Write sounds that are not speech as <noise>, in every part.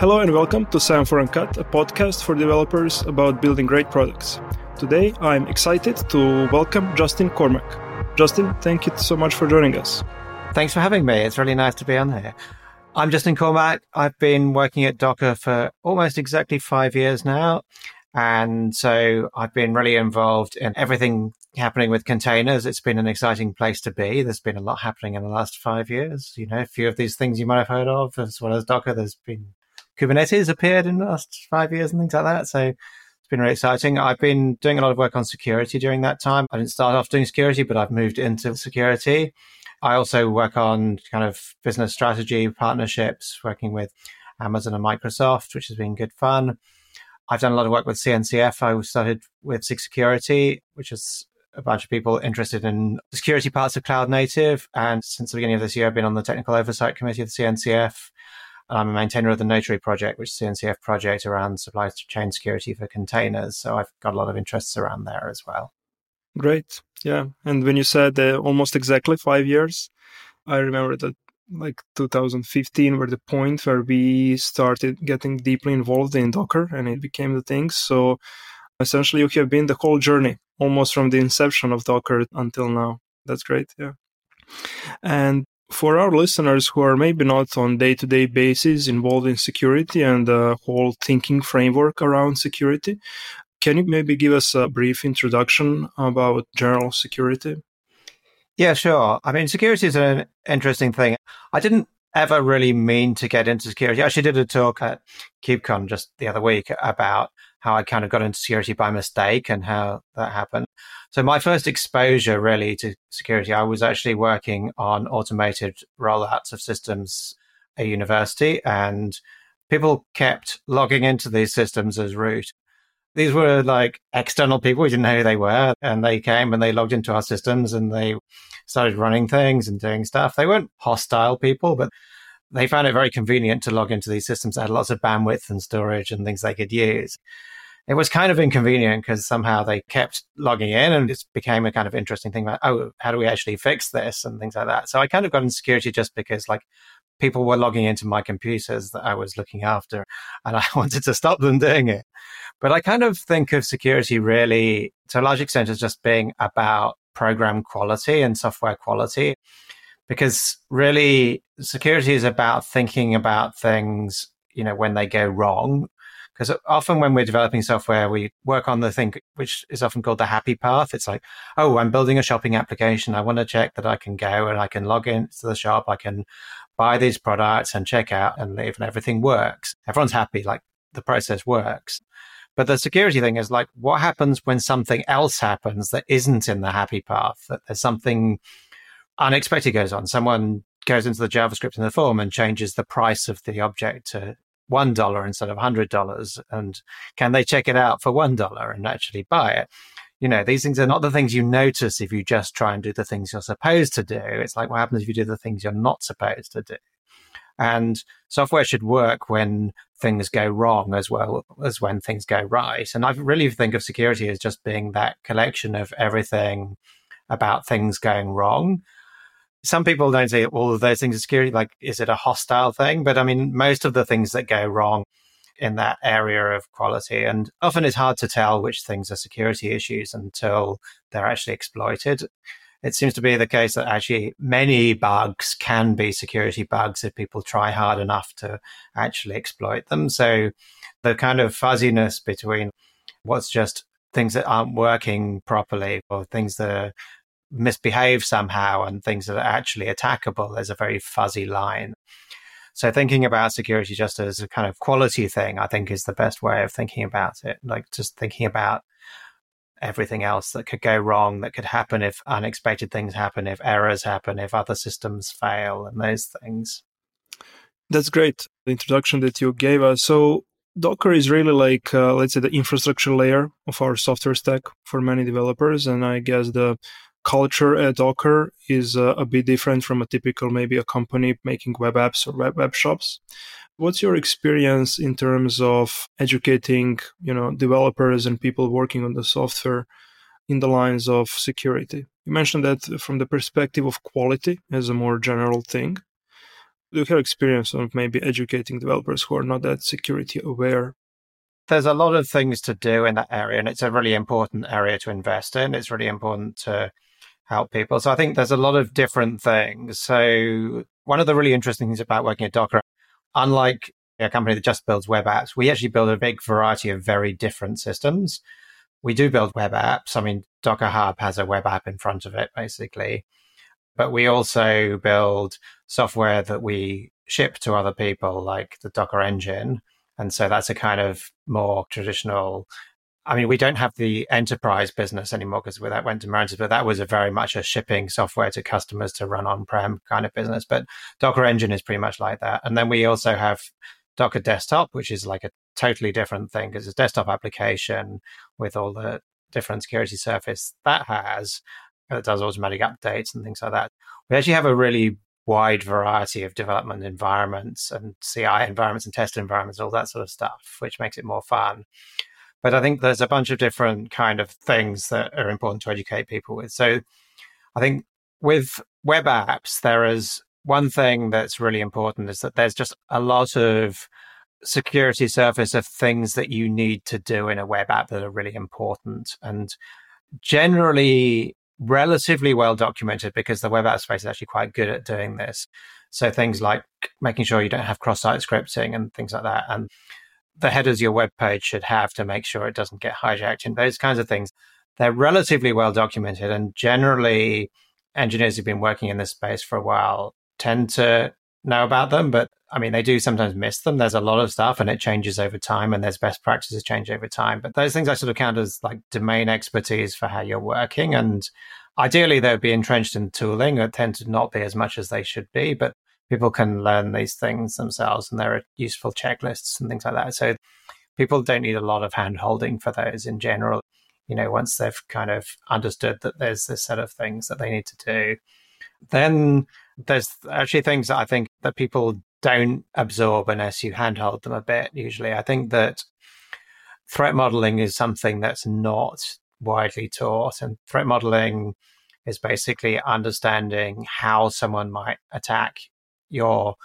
Hello and welcome to Semaphore Uncut, a podcast for developers about building great products. Today, I'm excited to welcome Justin Cormack. Justin, thank you so much for joining us. Thanks for having me. It's really nice to be on here. I'm Justin Cormack. I've been working at Docker for almost exactly five years now. And so I've been really involved in everything happening with containers. It's been an exciting place to be. There's been a lot happening in the last five years. You know, a few of these things you might have heard of, as well as Docker. There's been Kubernetes appeared in the last five years and things like that. So it's been really exciting. I've been doing a lot of work on security during that time. I didn't start off doing security, but I've moved into security. I also work on kind of business strategy partnerships, working with Amazon and Microsoft, which has been good fun. I've done a lot of work with CNCF. I started with SIG Security, which is a bunch of people interested in security parts of cloud native. And since the beginning of this year, I've been on the technical oversight committee of the CNCF. I'm a maintainer of the Notary project, which is a CNCF project around supply chain security for containers. So I've got a lot of interests around there as well. Great. Yeah. And when you said uh, almost exactly five years, I remember that like 2015 were the point where we started getting deeply involved in Docker and it became the thing. So essentially you have been the whole journey almost from the inception of Docker until now. That's great. Yeah. And for our listeners who are maybe not on day-to-day basis involved in security and the whole thinking framework around security can you maybe give us a brief introduction about general security? Yeah sure. I mean security is an interesting thing. I didn't ever really mean to get into security. I actually did a talk at KubeCon just the other week about how i kind of got into security by mistake and how that happened so my first exposure really to security, I was actually working on automated rollouts of systems at university and people kept logging into these systems as root. These were like external people. We didn't know who they were. And they came and they logged into our systems and they started running things and doing stuff. They weren't hostile people, but they found it very convenient to log into these systems that had lots of bandwidth and storage and things they could use it was kind of inconvenient because somehow they kept logging in and it became a kind of interesting thing about, oh, how do we actually fix this and things like that. So I kind of got into security just because like people were logging into my computers that I was looking after <laughs> and I <laughs> wanted to stop them doing it. But I kind of think of security really to a large extent as just being about program quality and software quality because really security is about thinking about things you know when they go wrong because often when we're developing software, we work on the thing which is often called the happy path. It's like, oh, I'm building a shopping application. I want to check that I can go and I can log into the shop. I can buy these products and check out and leave and everything works. Everyone's happy. Like the process works. But the security thing is like, what happens when something else happens that isn't in the happy path? That there's something unexpected goes on. Someone goes into the JavaScript in the form and changes the price of the object to one dollar instead of hundred dollars and can they check it out for one dollar and actually buy it? You know these things are not the things you notice if you just try and do the things you're supposed to do. It's like what happens if you do the things you're not supposed to do? And software should work when things go wrong as well as when things go right. And i really think of security as just being that collection of everything about things going wrong some people don't see all of those things as security. Like, is it a hostile thing? But I mean, most of the things that go wrong in that area of quality, and often it's hard to tell which things are security issues until they're actually exploited. It seems to be the case that actually many bugs can be security bugs if people try hard enough to actually exploit them. So the kind of fuzziness between what's just things that aren't working properly or things that are misbehave somehow and things that are actually attackable, there's a very fuzzy line. So thinking about security just as a kind of quality thing, I think is the best way of thinking about it. Like just thinking about everything else that could go wrong, that could happen if unexpected things happen, if errors happen, if other systems fail, and those things. That's great. The introduction that you gave us. So Docker is really like, uh, let's say, the infrastructure layer of our software stack for many developers. And I guess the culture at Docker is uh, a bit different from a typical maybe a company making web apps or web web shops. What's your experience in terms of educating, you know, developers and people working on the software in the lines of security? You mentioned that from the perspective of quality as a more general thing. Do you have experience of maybe educating developers who are not that security aware? There's a lot of things to do in that area, and it's a really important area to invest in. It's really important to help people. So I think there's a lot of different things. So one of the really interesting things about working at Docker, unlike a company that just builds web apps, we actually build a big variety of very different systems. We do build web apps. I mean, Docker Hub has a web app in front of it, basically. But we also build software that we ship to other people, like the Docker engine. And so that's a kind of more traditional. I mean, we don't have the enterprise business anymore because that went to Mirantis, but that was a very much a shipping software to customers to run on prem kind of business. But Docker engine is pretty much like that. And then we also have Docker Desktop, which is like a totally different thing because it's a desktop application with all the different security surface that has that does automatic updates and things like that. We actually have a really wide variety of development environments and CI environments and test environments, all that sort of stuff, which makes it more fun. But I think there's a bunch of different kind of things that are important to educate people with. So I think with web apps, there is one thing that's really important is that there's just a lot of security surface of things that you need to do in a web app that are really important and generally relatively well documented because the web app space is actually quite good at doing this. So things like making sure you don't have cross-site scripting and things like that. And the headers your web page should have to make sure it doesn't get hijacked and those kinds of things. They're relatively well documented and generally engineers who've been working in this space for a while tend to know about them, but I mean, they do sometimes miss them. There's a lot of stuff and it changes over time and there's best practices change over time. But those things I sort of count as like domain expertise for how you're working. And ideally, they would be entrenched in tooling that tend to not be as much as they should be, but people can learn these things themselves and there are useful checklists and things like that. So people don't need a lot of hand holding for those in general. You know, once they've kind of understood that there's this set of things that they need to do, then there's actually things that I think that people don't absorb unless you handhold them a bit. Usually, I think that threat modeling is something that's not widely taught, and threat modeling is basically understanding how someone might attack your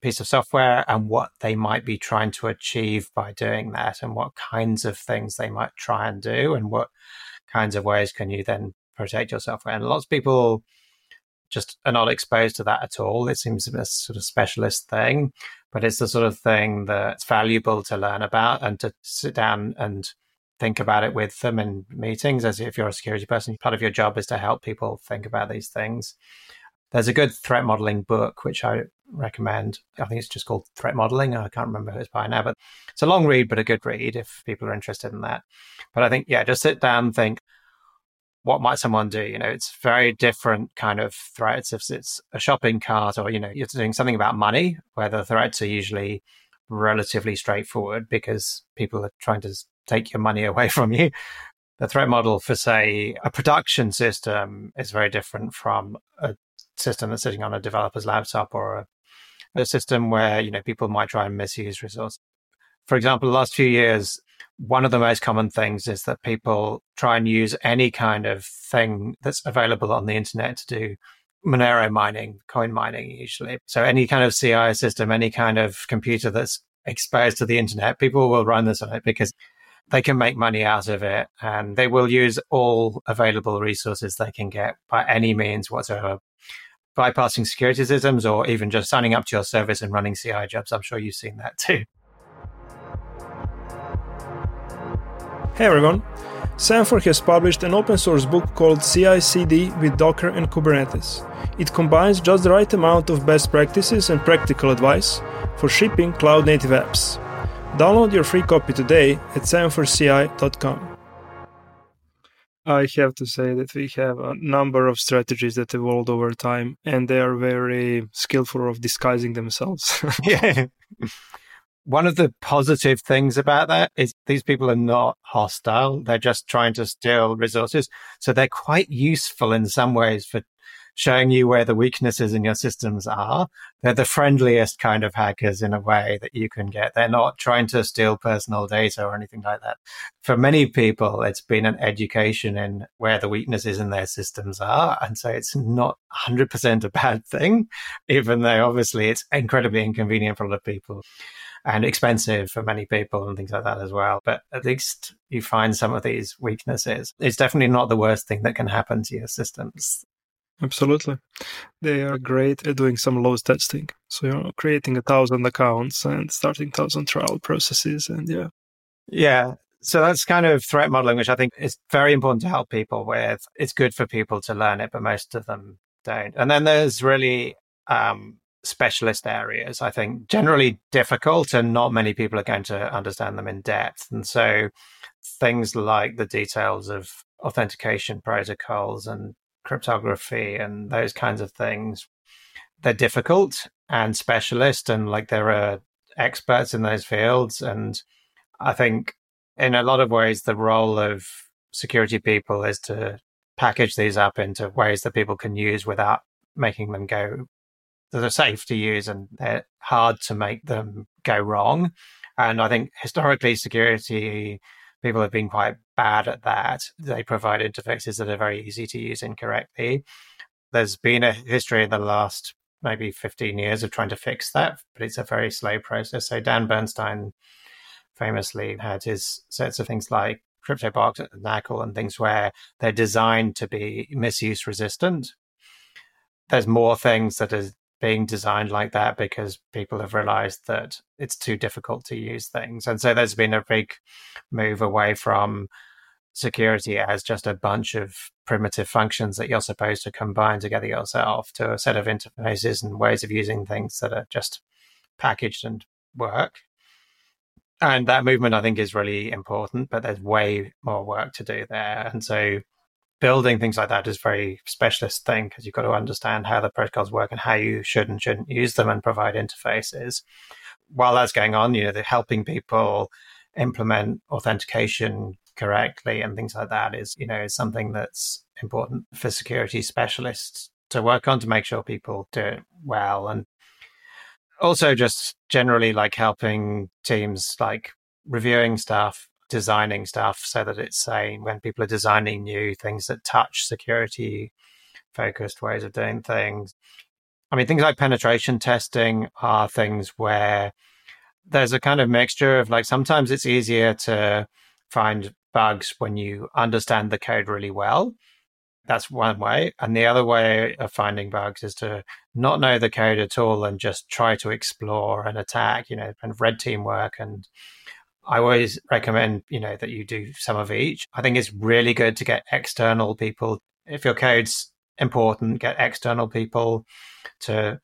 piece of software and what they might be trying to achieve by doing that and what kinds of things they might try and do and what kinds of ways can you then protect your software and lots of people just are not exposed to that at all. It seems a sort of specialist thing, but it's the sort of thing that's valuable to learn about and to sit down and think about it with them in meetings. As if you're a security person, part of your job is to help people think about these things. There's a good threat modeling book, which I recommend. I think it's just called Threat Modeling. I can't remember who it's by now, but it's a long read, but a good read if people are interested in that. But I think, yeah, just sit down and think, what might someone do? You know, it's very different kind of threats. If it's a shopping cart or, you know, you're doing something about money, where the threats are usually relatively straightforward because people are trying to take your money <laughs> away from you. The threat model for, say, a production system is very different from a system that's sitting on a developer's laptop or a, a system where, you know, people might try and misuse resources. For example, the last few years, one of the most common things is that people try and use any kind of thing that's available on the internet to do Monero mining, coin mining, usually. So any kind of CI system, any kind of computer that's exposed to the internet, people will run this on it because they can make money out of it and they will use all available resources they can get by any means whatsoever bypassing security systems or even just signing up to your service and running CI jobs. I'm sure you've seen that too. Hey everyone! Semaphore has published an open source book called CI CD with Docker and Kubernetes. It combines just the right amount of best practices and practical advice for shipping cloud native apps. Download your free copy today at semaphoreci.com. I have to say that we have a number of strategies that evolved over time and they are very skillful of disguising themselves. <laughs> yeah one of the positive things about that is these people are not hostile. They're just trying to steal resources. So they're quite useful in some ways for showing you where the weaknesses in your systems are. They're the friendliest kind of hackers in a way that you can get. They're not trying to steal personal data or anything like that. For many people, it's been an education in where the weaknesses in their systems are. And so it's not 100% a bad thing, even though obviously it's incredibly inconvenient for a lot of people and expensive for many people and things like that as well. But at least you find some of these weaknesses. It's definitely not the worst thing that can happen to your systems. Absolutely. They are great at doing some load testing. So you're creating a thousand accounts and starting thousand trial processes and yeah. Yeah. So that's kind of threat modeling, which I think is very important to help people with. It's good for people to learn it, but most of them don't. And then there's really um, specialist areas, I think, generally difficult and not many people are going to understand them in depth. And so things like the details of authentication protocols and cryptography and those kinds of things, they're difficult and specialist and like there are experts in those fields. And I think in a lot of ways, the role of security people is to package these up into ways that people can use without making them go that are safe to use and they're hard to make them go wrong. And I think historically, security people have been quite bad at that. They provide interfaces that are very easy to use incorrectly. There's been a history in the last maybe 15 years of trying to fix that, but it's a very slow process. So Dan Bernstein famously had his sets of things like CryptoBox and NaCl and things where they're designed to be misuse resistant. There's more things that are being designed like that because people have realized that it's too difficult to use things. And so there's been a big move away from security as just a bunch of primitive functions that you're supposed to combine together yourself to a set of interfaces and ways of using things that are just packaged and work. And that movement, I think, is really important, but there's way more work to do there. And so building things like that is very specialist thing because you've got to understand how the protocols work and how you should and shouldn't use them and provide interfaces. While that's going on, you know, they're helping people implement authentication correctly and things like that is, you know, is something that's important for security specialists to work on to make sure people do it well. And also just generally like helping teams like reviewing stuff designing stuff so that it's saying when people are designing new things that touch security focused ways of doing things. I mean, things like penetration testing are things where there's a kind of mixture of like sometimes it's easier to find bugs when you understand the code really well. That's one way. And the other way of finding bugs is to not know the code at all and just try to explore and attack, you know, kind of red team work and I always recommend, you know, that you do some of each. I think it's really good to get external people. If your code's important, get external people to,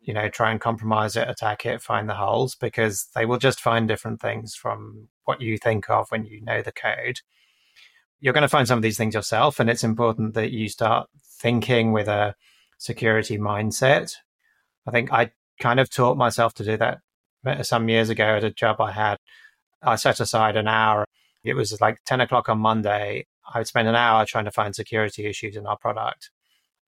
you know, try and compromise it, attack it, find the holes, because they will just find different things from what you think of when you know the code. You're going to find some of these things yourself, and it's important that you start thinking with a security mindset. I think I kind of taught myself to do that uh, some years ago at a job I had I set aside an hour. It was like 10 o'clock on Monday. I would spend an hour trying to find security issues in our product.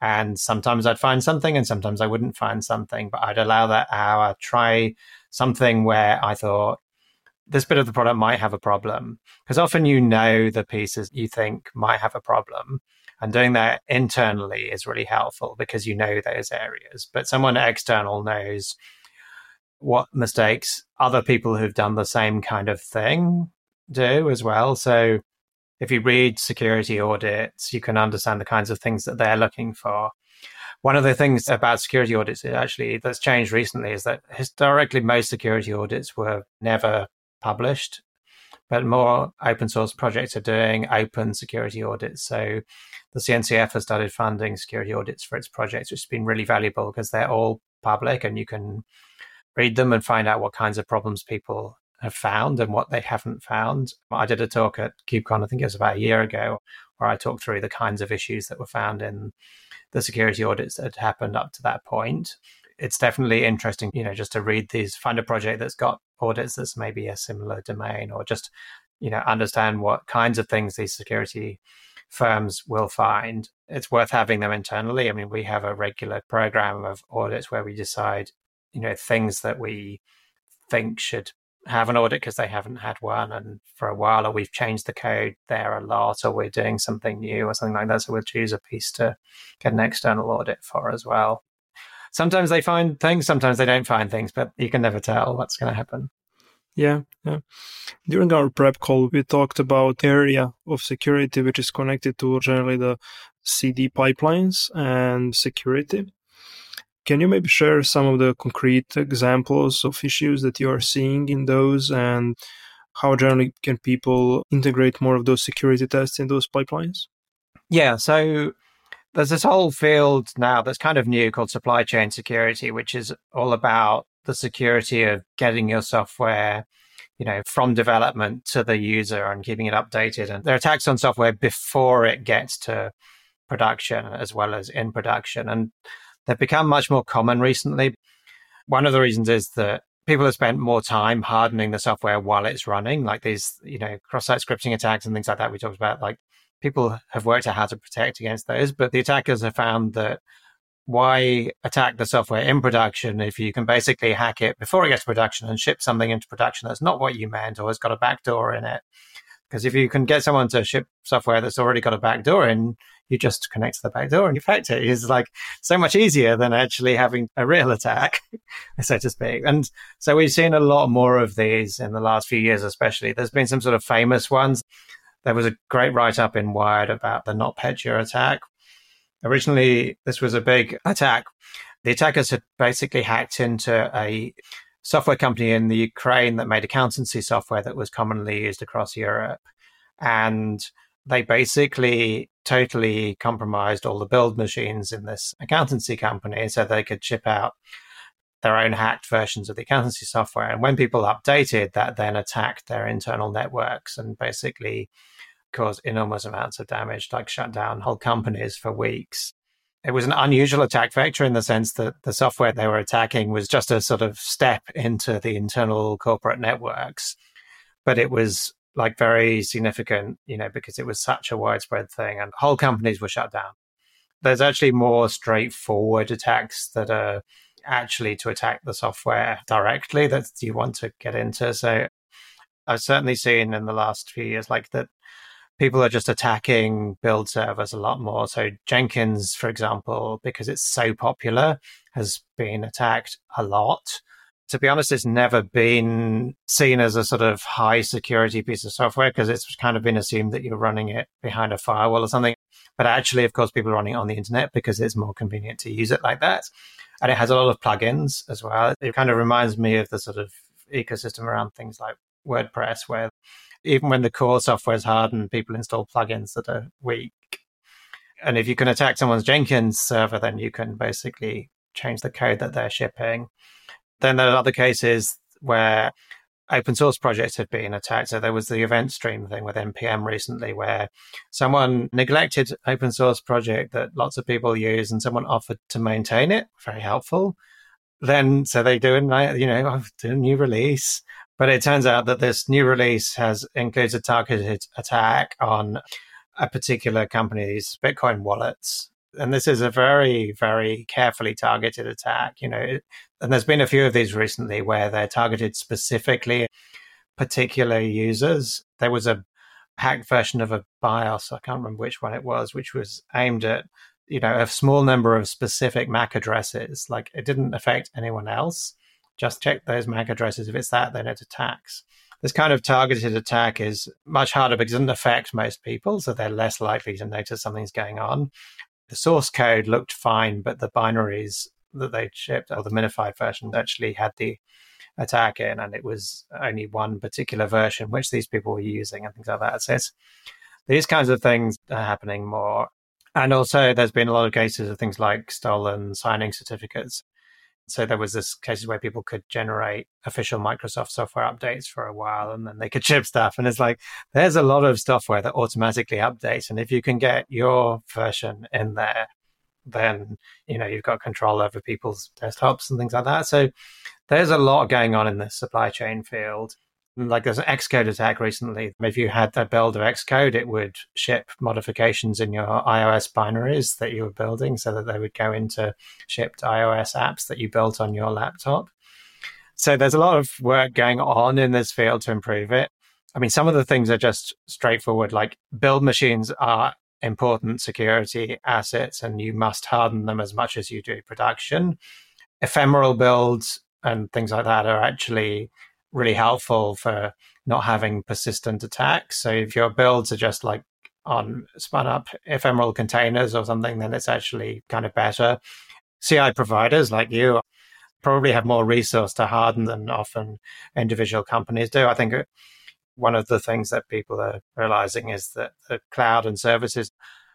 And sometimes I'd find something and sometimes I wouldn't find something, but I'd allow that hour, try something where I thought this bit of the product might have a problem. Because often you know the pieces you think might have a problem. And doing that internally is really helpful because you know those areas. But someone external knows what mistakes other people who've done the same kind of thing do as well. So if you read security audits, you can understand the kinds of things that they're looking for. One of the things about security audits actually that's changed recently is that historically most security audits were never published, but more open source projects are doing open security audits. So the CNCF has started funding security audits for its projects, which has been really valuable because they're all public and you can read them and find out what kinds of problems people have found and what they haven't found. I did a talk at KubeCon, I think it was about a year ago, where I talked through the kinds of issues that were found in the security audits that had happened up to that point. It's definitely interesting, you know, just to read these, find a project that's got audits that's maybe a similar domain, or just, you know, understand what kinds of things these security firms will find it's worth having them internally. I mean, we have a regular program of audits where we decide, you know, things that we think should have an audit because they haven't had one and for a while or we've changed the code there a lot or we're doing something new or something like that so we'll choose a piece to get an external audit for as well sometimes they find things sometimes they don't find things but you can never tell what's going to happen yeah, yeah. During our prep call, we talked about area of security which is connected to generally the CD pipelines and security. Can you maybe share some of the concrete examples of issues that you are seeing in those and how generally can people integrate more of those security tests in those pipelines? Yeah, so there's this whole field now that's kind of new called supply chain security, which is all about the security of getting your software, you know, from development to the user and keeping it updated. And there are attacks on software before it gets to production as well as in production. And They've become much more common recently. One of the reasons is that people have spent more time hardening the software while it's running, like these, you know, cross-site scripting attacks and things like that we talked about. Like people have worked out how to protect against those, but the attackers have found that why attack the software in production if you can basically hack it before it gets to production and ship something into production that's not what you meant or has got a backdoor in it? Because if you can get someone to ship software that's already got a backdoor in, you just connect to the back door and infect it. It's like so much easier than actually having a real attack, <laughs> so to speak. And so we've seen a lot more of these in the last few years, especially. There's been some sort of famous ones. There was a great write up in Wired about the NotPetya attack. Originally, this was a big attack. The attackers had basically hacked into a software company in the Ukraine that made accountancy software that was commonly used across Europe. And they basically totally compromised all the build machines in this accountancy company so they could chip out their own hacked versions of the accountancy software. And when people updated, that then attacked their internal networks and basically caused enormous amounts of damage, like shut down whole companies for weeks. It was an unusual attack vector in the sense that the software they were attacking was just a sort of step into the internal corporate networks. But it was like very significant, you know, because it was such a widespread thing and whole companies were shut down. There's actually more straightforward attacks that are actually to attack the software directly that you want to get into. So I've certainly seen in the last few years like that people are just attacking build servers a lot more. So Jenkins, for example, because it's so popular, has been attacked a lot to be honest, it's never been seen as a sort of high security piece of software because it's kind of been assumed that you're running it behind a firewall or something. But actually, of course, people are running it on the internet because it's more convenient to use it like that. And it has a lot of plugins as well. It kind of reminds me of the sort of ecosystem around things like WordPress, where even when the core software is hardened, people install plugins that are weak. And if you can attack someone's Jenkins server, then you can basically change the code that they're shipping then there are other cases where open source projects have been attacked. So there was the event stream thing with npm recently, where someone neglected open source project that lots of people use, and someone offered to maintain it. Very helpful. Then so they do a you know <laughs> do a new release, but it turns out that this new release has includes a targeted attack on a particular company's Bitcoin wallets and this is a very very carefully targeted attack you know and there's been a few of these recently where they're targeted specifically particular users. There was a hacked version of a bios i can't remember which one it was which was aimed at you know a small number of specific mac addresses. Like it didn't affect anyone else. Just check those mac addresses. If it's that then it attacks. This kind of targeted attack is much harder because it doesn't affect most people, so they're less likely to notice something's going on. The source code looked fine, but the binaries that they shipped, or the minified version, actually had the attack in, and it was only one particular version which these people were using and things like that. So these kinds of things are happening more. And also, there's been a lot of cases of things like stolen signing certificates so there was this cases where people could generate official Microsoft software updates for a while and then they could <laughs> ship stuff. And it's like, there's a lot of software that automatically updates. And if you can get your version in there, then, you know, you've got control over people's desktops and things like that. So there's a lot going on in the supply chain field. Like there's an Xcode attack recently. If you had a build of Xcode, it would ship modifications in your iOS binaries that you were building so that they would go into shipped iOS apps that you built on your laptop. So there's a lot of work going on in this field to improve it. I mean, some of the things are just straightforward, like build machines are important security assets and you must harden them as much as you do production. Ephemeral builds and things like that are actually really helpful for not having persistent attacks. So if your builds are just like on spun up ephemeral containers or something, then it's actually kind of better. CI providers like you probably have more resource to harden than often individual companies do. I think one of the things that people are realizing is that the cloud and services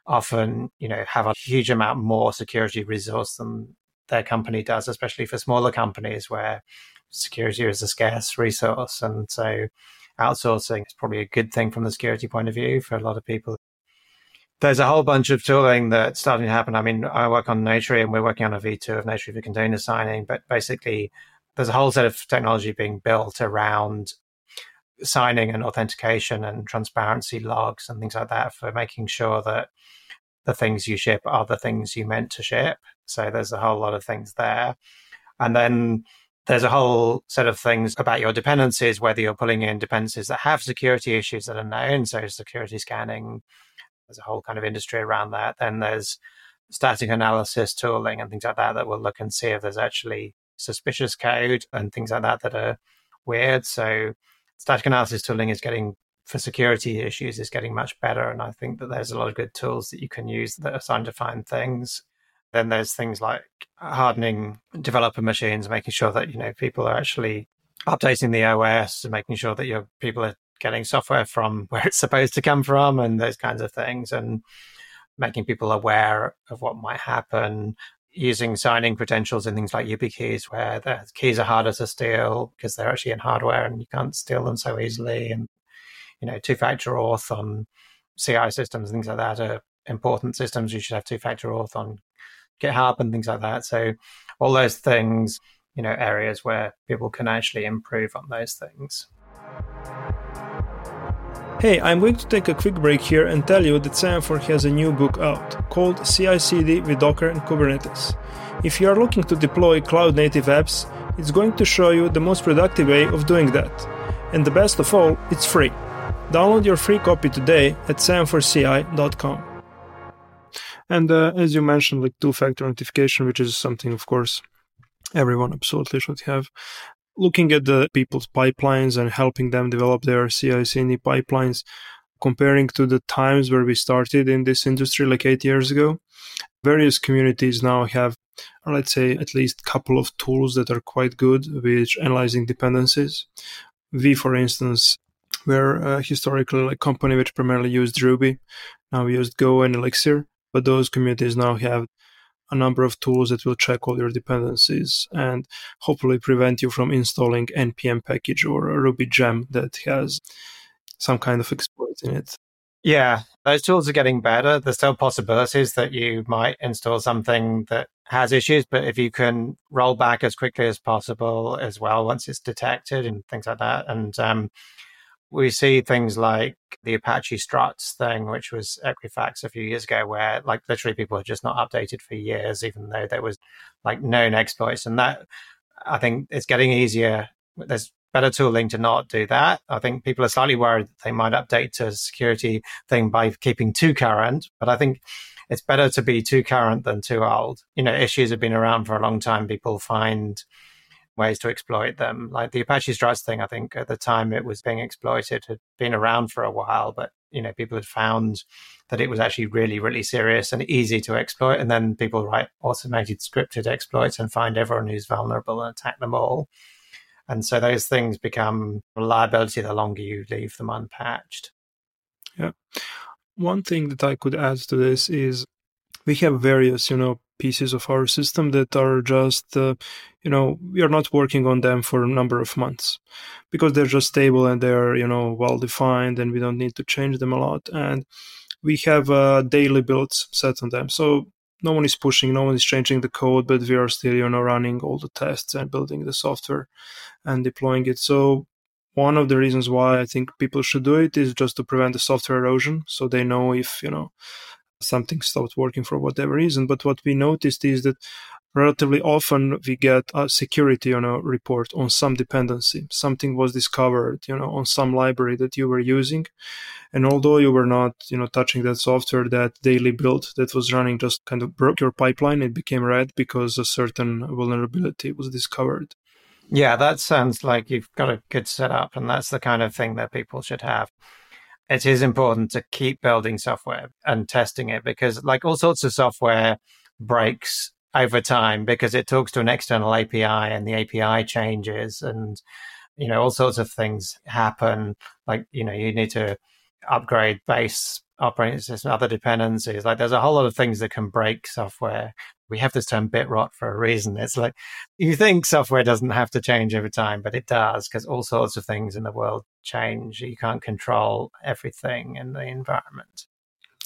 often, you know, have a huge amount more security resource than their company does, especially for smaller companies where security is a scarce resource. And so outsourcing is probably a good thing from the security point of view for a lot of people. There's a whole bunch of tooling that's starting to happen. I mean, I work on Notary and we're working on a V2 of Notary for container signing, but basically there's a whole set of technology being built around signing and authentication and transparency logs and things like that for making sure that the things you ship are the things you meant to ship. So there's a whole lot of things there. And then there's a whole set of things about your dependencies, whether you're pulling in dependencies that have security issues that are known. So security scanning, there's a whole kind of industry around that. Then there's static analysis tooling and things like that that will look and see if there's actually suspicious code and things like that that are weird. So static analysis tooling is getting for security issues is getting much better. And I think that there's a lot of good tools that you can use that are starting to find things. Then there's things like hardening developer machines, making sure that, you know, people are actually updating the OS and making sure that your people are getting software from <laughs> where it's supposed to come from and those kinds of things and making people aware of what might happen using signing credentials and things like YubiKeys, where the keys are harder to steal because they're actually in hardware and you can't steal them so easily. And, you know, two factor auth on CI systems, and things like that are important systems. You should have two factor auth on GitHub and things like that. So, all those things, you know, areas where people can actually improve on those things. Hey, I'm going to take a quick break here and tell you that Semaphore has a new book out called CI CD with Docker and Kubernetes. If you are looking to deploy cloud native apps, it's going to show you the most productive way of doing that. And the best of all, it's free. Download your free copy today at semaphoreCI.com. And uh, as you mentioned, like two factor authentication, which is something, of course, everyone absolutely should have looking at the people's pipelines and helping them develop their CI/CD pipelines, comparing to the times where we started in this industry, like eight years ago, various communities now have, let's say, at least a couple of tools that are quite good with analyzing dependencies. We, for instance, were uh, historically a company which primarily used Ruby. Now we used Go and Elixir, but those communities now have a number of tools that will check all your dependencies and hopefully prevent you from installing npm package or a ruby gem that has some kind of exploit in it. Yeah those tools are getting better. There's still possibilities that you might install something that has issues but if you can roll back as quickly as possible as well once it's detected and things like that. And um, we see things like the Apache Struts thing, which was Equifax a few years ago, where like literally people had just not updated for years, even though there was like known exploits. And that I think it's getting easier. There's better tooling to not do that. I think people are slightly worried that they might update to a security thing by keeping too current, but I think it's better to be too current than too old. You know, issues have been around for a long time. People find ways to exploit them. Like the Apache Struts thing, I think at the time it was being exploited had been around for a while, but you know people had found that it was actually really really serious and easy to exploit and then people write automated scripted exploits and find everyone who's vulnerable and attack them all. And so those things become a liability the longer you leave them unpatched. Yeah. One thing that i could add to this is we have various you know pieces of our system that are just, uh, you know, we are not working on them for a number of months because they're just stable and they're, you know, well defined and we don't need to change them a lot. And we have uh, daily builds set on them. So no one is pushing, no one is changing the code, but we are still, you know, running all the tests and building the software and deploying it. So one of the reasons why I think people should do it is just to prevent the software erosion. So they know if, you know, something stopped working for whatever reason. But what we noticed is that relatively often we get a security on a report on some dependency. Something was discovered, you know, on some library that you were using. And although you were not, you know, touching that software, that daily build that was running just kind of broke your pipeline. It became red because a certain vulnerability was discovered. Yeah, that sounds like you've got a good setup, and that's the kind of thing that people should have. It is important to keep building software and testing it because, like all sorts of software, breaks over time because it talks to an external API and the API changes and you know all sorts of things happen. Like you know you need to upgrade base operating system other dependencies. Like there's a whole lot of things that can break software we have this term bit rot for a reason. It's like you think software doesn't have to change over time but it does because all sorts of things in the world change. You can't control everything in the environment.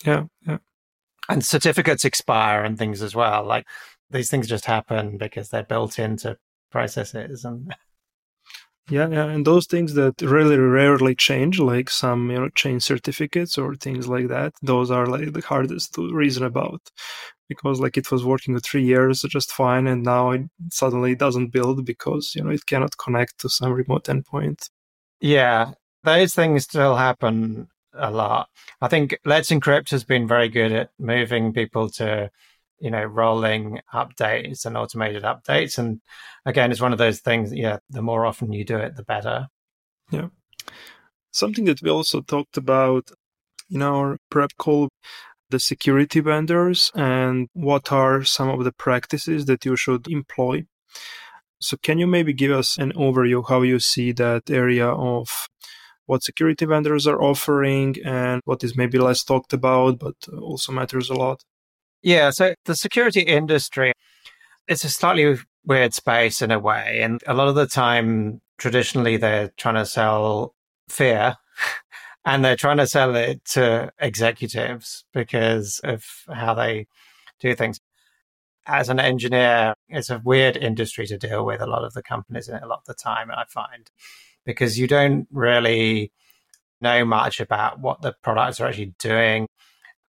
Yeah yeah. And certificates expire and things as well. Like these things just happen because they're built into processes and <laughs> yeah yeah and those things that really rarely change like some you know change certificates or things like that those are like the hardest to reason about because like it was working for three years just fine and now it suddenly doesn't build because you know it cannot connect to some remote endpoint yeah those things still happen a lot i think Let's Encrypt has been very good at moving people to you know, rolling updates and automated updates. And again, it's one of those things, yeah, the more often you do it, the better. Yeah. Something that we also talked about in our prep call the security vendors and what are some of the practices that you should employ. So, can you maybe give us an overview how you see that area of what security vendors are offering and what is maybe less talked about, but also matters a lot? Yeah, so the security industry, it's a slightly weird space in a way. And a lot of the time, traditionally, they're trying to sell fear and they're trying to sell it to executives because of how they do things. As an engineer, it's a weird industry to deal with a lot of the companies in it a lot of the time, I find, because you don't really know much about what the products are actually doing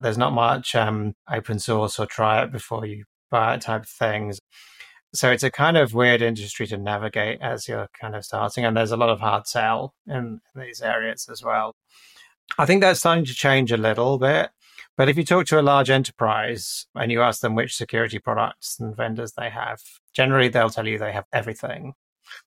there's not much um, open source or try it before you buy it type of things. So it's a kind of weird industry to navigate as you're kind of starting. And there's a lot of hard sell in, in these areas as well. I think that's starting to change a little bit. But if you talk to a large enterprise and you ask them which security products and vendors they have, generally they'll tell you they have everything.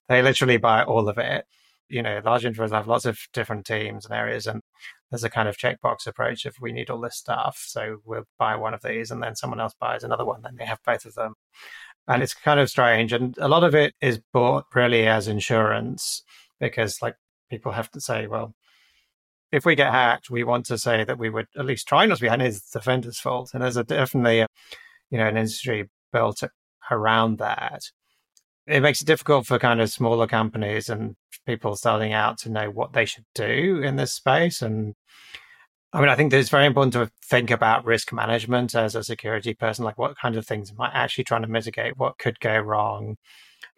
They literally buy all of it. You know, large enterprises have lots of different teams and areas, and there's a kind of checkbox approach if we need all this stuff. So we'll buy one of these and then someone else buys another one, then they have both of them. And it's kind of strange. And a lot of it is bought really as insurance because like people have to say, well, if we get hacked, we want to say that we would at least try not to be hacked. It's the vendor's fault. And there's a definitely, you know, an industry built around that. It makes it difficult for kind of smaller companies and people starting out to know what they should do in this space. And I mean, I think it's very important to think about risk management as a security person, like what kind of things am I actually trying to mitigate? What could go wrong?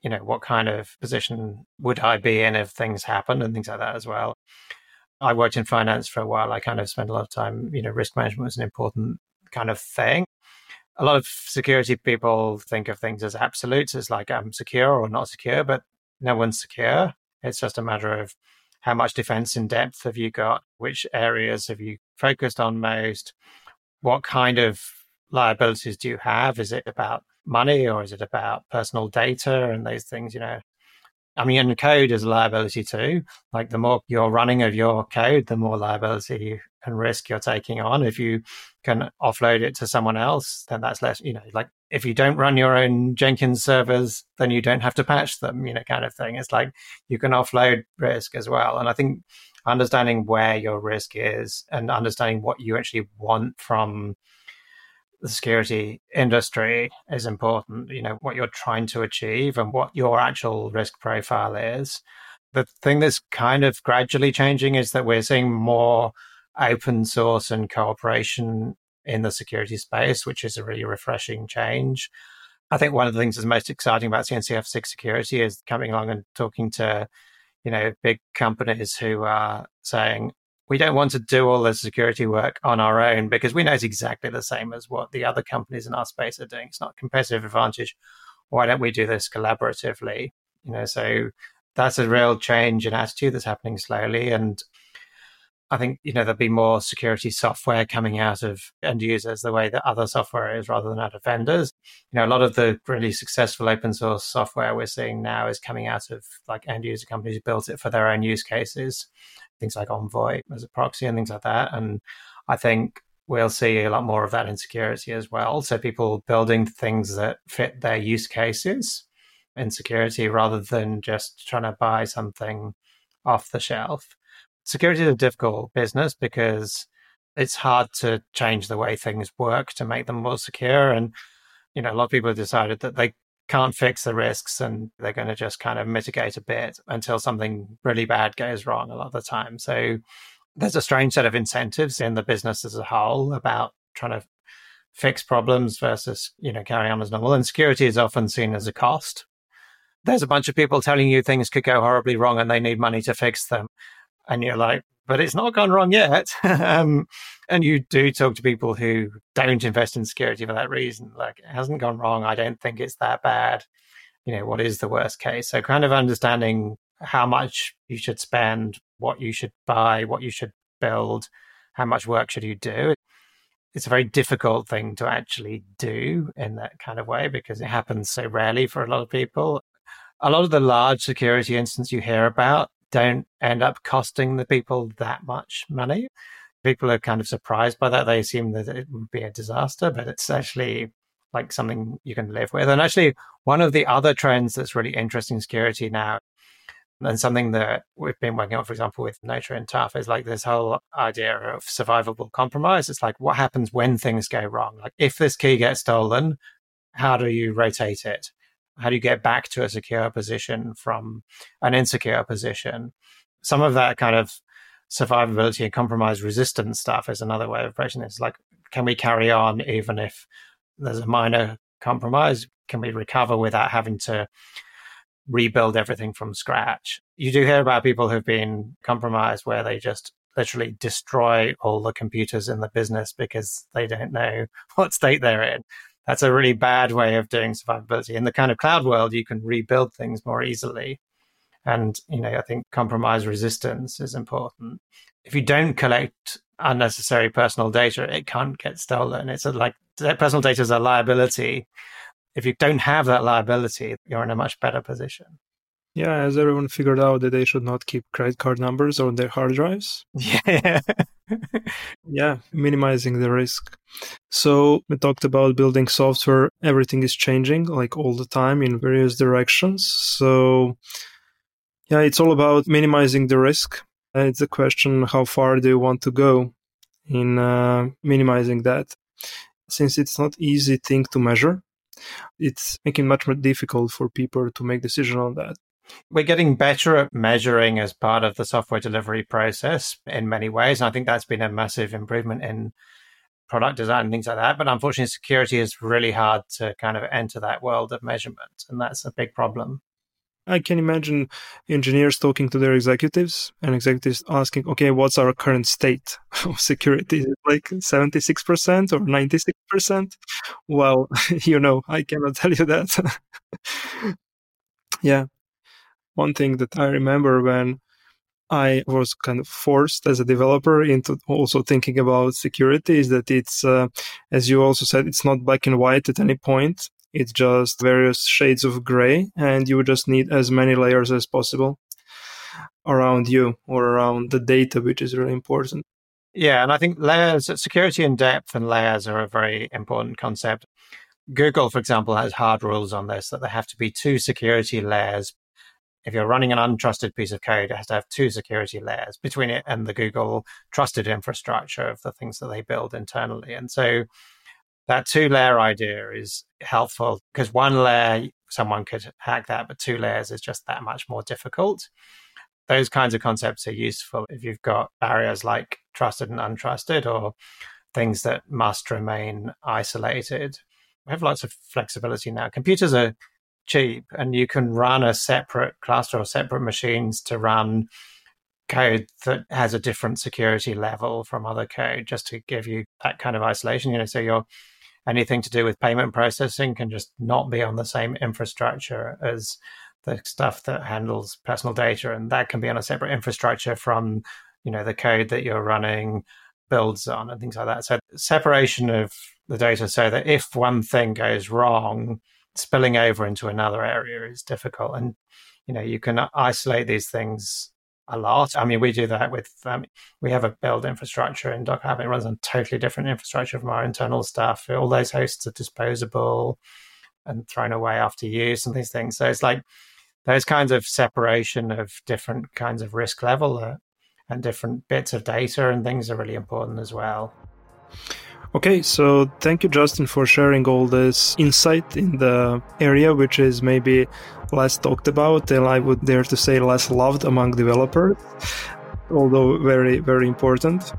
You know, what kind of position would I be in if things happen and things like that as well. I worked in finance for a while. I kind of spent a lot of time, you know, risk management was an important kind of thing. A lot of security people think of things as absolutes, as like I'm secure or not secure, but no one's secure. It's just a matter of how much defense in depth have you got? Which areas have you focused on most? What kind of liabilities do you have? Is it about money or is it about personal data and those things? You know, I mean, and code is a liability too. Like the more you're running of your code, the more liability and risk you're taking on. If you can offload it to someone else, then that's less, you know, like if you don't run your own Jenkins servers, then you don't have to patch them, you know, kind of thing. It's like you can offload risk as well. And I think understanding where your risk is and understanding what you actually want from the security industry is important. You know, what you're trying to achieve and what your actual risk profile is. The thing that's kind of gradually changing is that we're seeing more open source and cooperation in the security space, which is a really refreshing change. I think one of the things that's most exciting about CNCF SIG security is coming along and talking to, you know, big companies who are saying, we don't want to do all the security work on our own because we know it's exactly the same as what the other companies in our space are doing. It's not competitive advantage. Why don't we do this collaboratively? You know, so that's a real change in attitude that's happening slowly. And I think, you know, there'll be more security software coming out of end users the way that other software is rather than out of vendors. You know, a lot of the really successful open source software we're seeing now is coming out of like end user companies who built it for their own use cases things like Envoy as a proxy and things like that. And I think we'll see a lot more of that in security as well. So people building things that fit their use cases in security rather than just trying to buy something off the shelf. Security is a difficult business because it's hard to change the way things work to make them more secure. And, you know, a lot of people have decided that they can't fix the risks and they're going to just kind of mitigate a bit until something really bad goes wrong a lot of the time. So there's a strange set of incentives in the business as a whole about trying to fix problems versus, you know, carrying on as normal. And security is often seen as a cost. There's a bunch of people telling you things could go horribly wrong and they need money to fix them. And you're like, but it's not gone wrong yet. <laughs> um, and you do talk to people who don't invest in security for that reason. Like, it hasn't gone wrong. I don't think it's that bad. You know, what is the worst case? So, kind of understanding how much you should spend, what you should buy, what you should build, how much work should you do. It's a very difficult thing to actually do in that kind of way because it happens so rarely for a lot of people. A lot of the large security incidents you hear about don't end up costing the people that much money. People are kind of surprised by that. They assume that it would be a disaster, but it's actually like something you can live with. And actually, one of the other trends that's really interesting in security now, and something that we've been working on, for example, with Notary and TUF, is like this whole idea of survivable compromise. It's like what happens when things go wrong? Like if this key gets stolen, how do you rotate it? How do you get back to a secure position from an insecure position? Some of that kind of survivability and compromise resistance stuff is another way of approaching this. Like, can we carry on even if there's a minor compromise? Can we recover without having to rebuild everything from scratch? You do hear about people who've been compromised where they just literally destroy all the computers in the business because they don't know <laughs> what state they're in that's a really bad way of doing survivability. In the kind of cloud world, you can rebuild things more easily. And, you know, I think compromise resistance is important. If you don't collect unnecessary personal data, it can't get stolen. It's like personal data is a liability. If you don't have that liability, you're in a much better position. Yeah, as everyone figured out that they should not keep credit card numbers on their hard drives. <laughs> Yeah. yeah, minimizing the risk. So we talked about building software. Everything is changing like all the time in various directions. So yeah, it's all about minimizing the risk. And It's a question how far do you want to go in uh, minimizing that? Since it's not easy thing to measure, it's making much more difficult for people to make decision on that. We're getting better at measuring as part of the software delivery process in many ways. And I think that's been a massive improvement in product design and things like that. But unfortunately, security is really hard to kind of enter that world of measurement. And that's a big problem. I can imagine engineers talking to their executives and executives asking, okay, what's our current state <laughs> of security? Like 76% or 96%? Well, <laughs> you know, I cannot tell you that. <laughs> yeah one thing that I remember when I was kind of forced as a developer into also thinking about security is that it's, uh, as you also said, it's not black and white at any point. It's just various shades of gray, and you just need as many layers as possible around you or around the data, which is really important. Yeah, and I think layers, security in depth and layers are a very important concept. Google, for example, has hard rules on this that there have to be two security layers if you're running an untrusted piece of code, it has to have two security layers between it and the Google trusted infrastructure of the things that they build internally. And so that two layer idea is helpful because one layer, someone could hack that, but two layers is just that much more difficult. Those kinds of concepts are useful if you've got barriers like trusted and untrusted or things that must remain isolated. We have lots of flexibility now. Computers are cheap and you can run a separate cluster or separate machines to run code that has a different security level from other code just to give you that kind of isolation. You know, so your anything to do with payment processing can just not be on the same infrastructure as the stuff that handles personal data, and that can be on a separate infrastructure from you know the code that you're running builds on and things like that. So separation of the data so that if one thing goes wrong, spilling over into another area is difficult. And you know you can isolate these things a lot. I mean, we do that with um, we have a build infrastructure in Docker Hub. It runs on totally different infrastructure from our internal stuff. All those hosts are disposable and thrown away after use and these things. So it's like those kinds of separation of different kinds of risk level uh, and different bits of data and things are really important as well. Okay, so thank you, Justin, for sharing all this insight in the area, which is maybe less talked about and I would dare to say less loved among developers, although very, very important.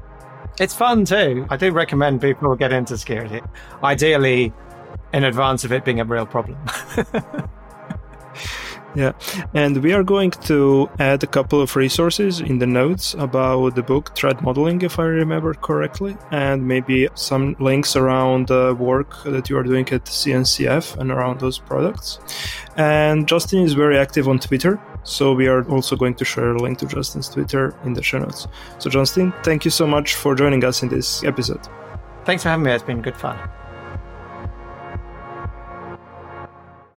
It's fun too. I do recommend people get into security, ideally in advance of it being a real problem. <laughs> Yeah, and we are going to add a couple of resources in the notes about the book Threat Modeling, if I remember correctly, and maybe some links around the work that you are doing at CNCF and around those products. And Justin is very active on Twitter, so we are also going to share a link to Justin's Twitter in the show notes. So, Justin, thank you so much for joining us in this episode. Thanks for having me. It's been good fun.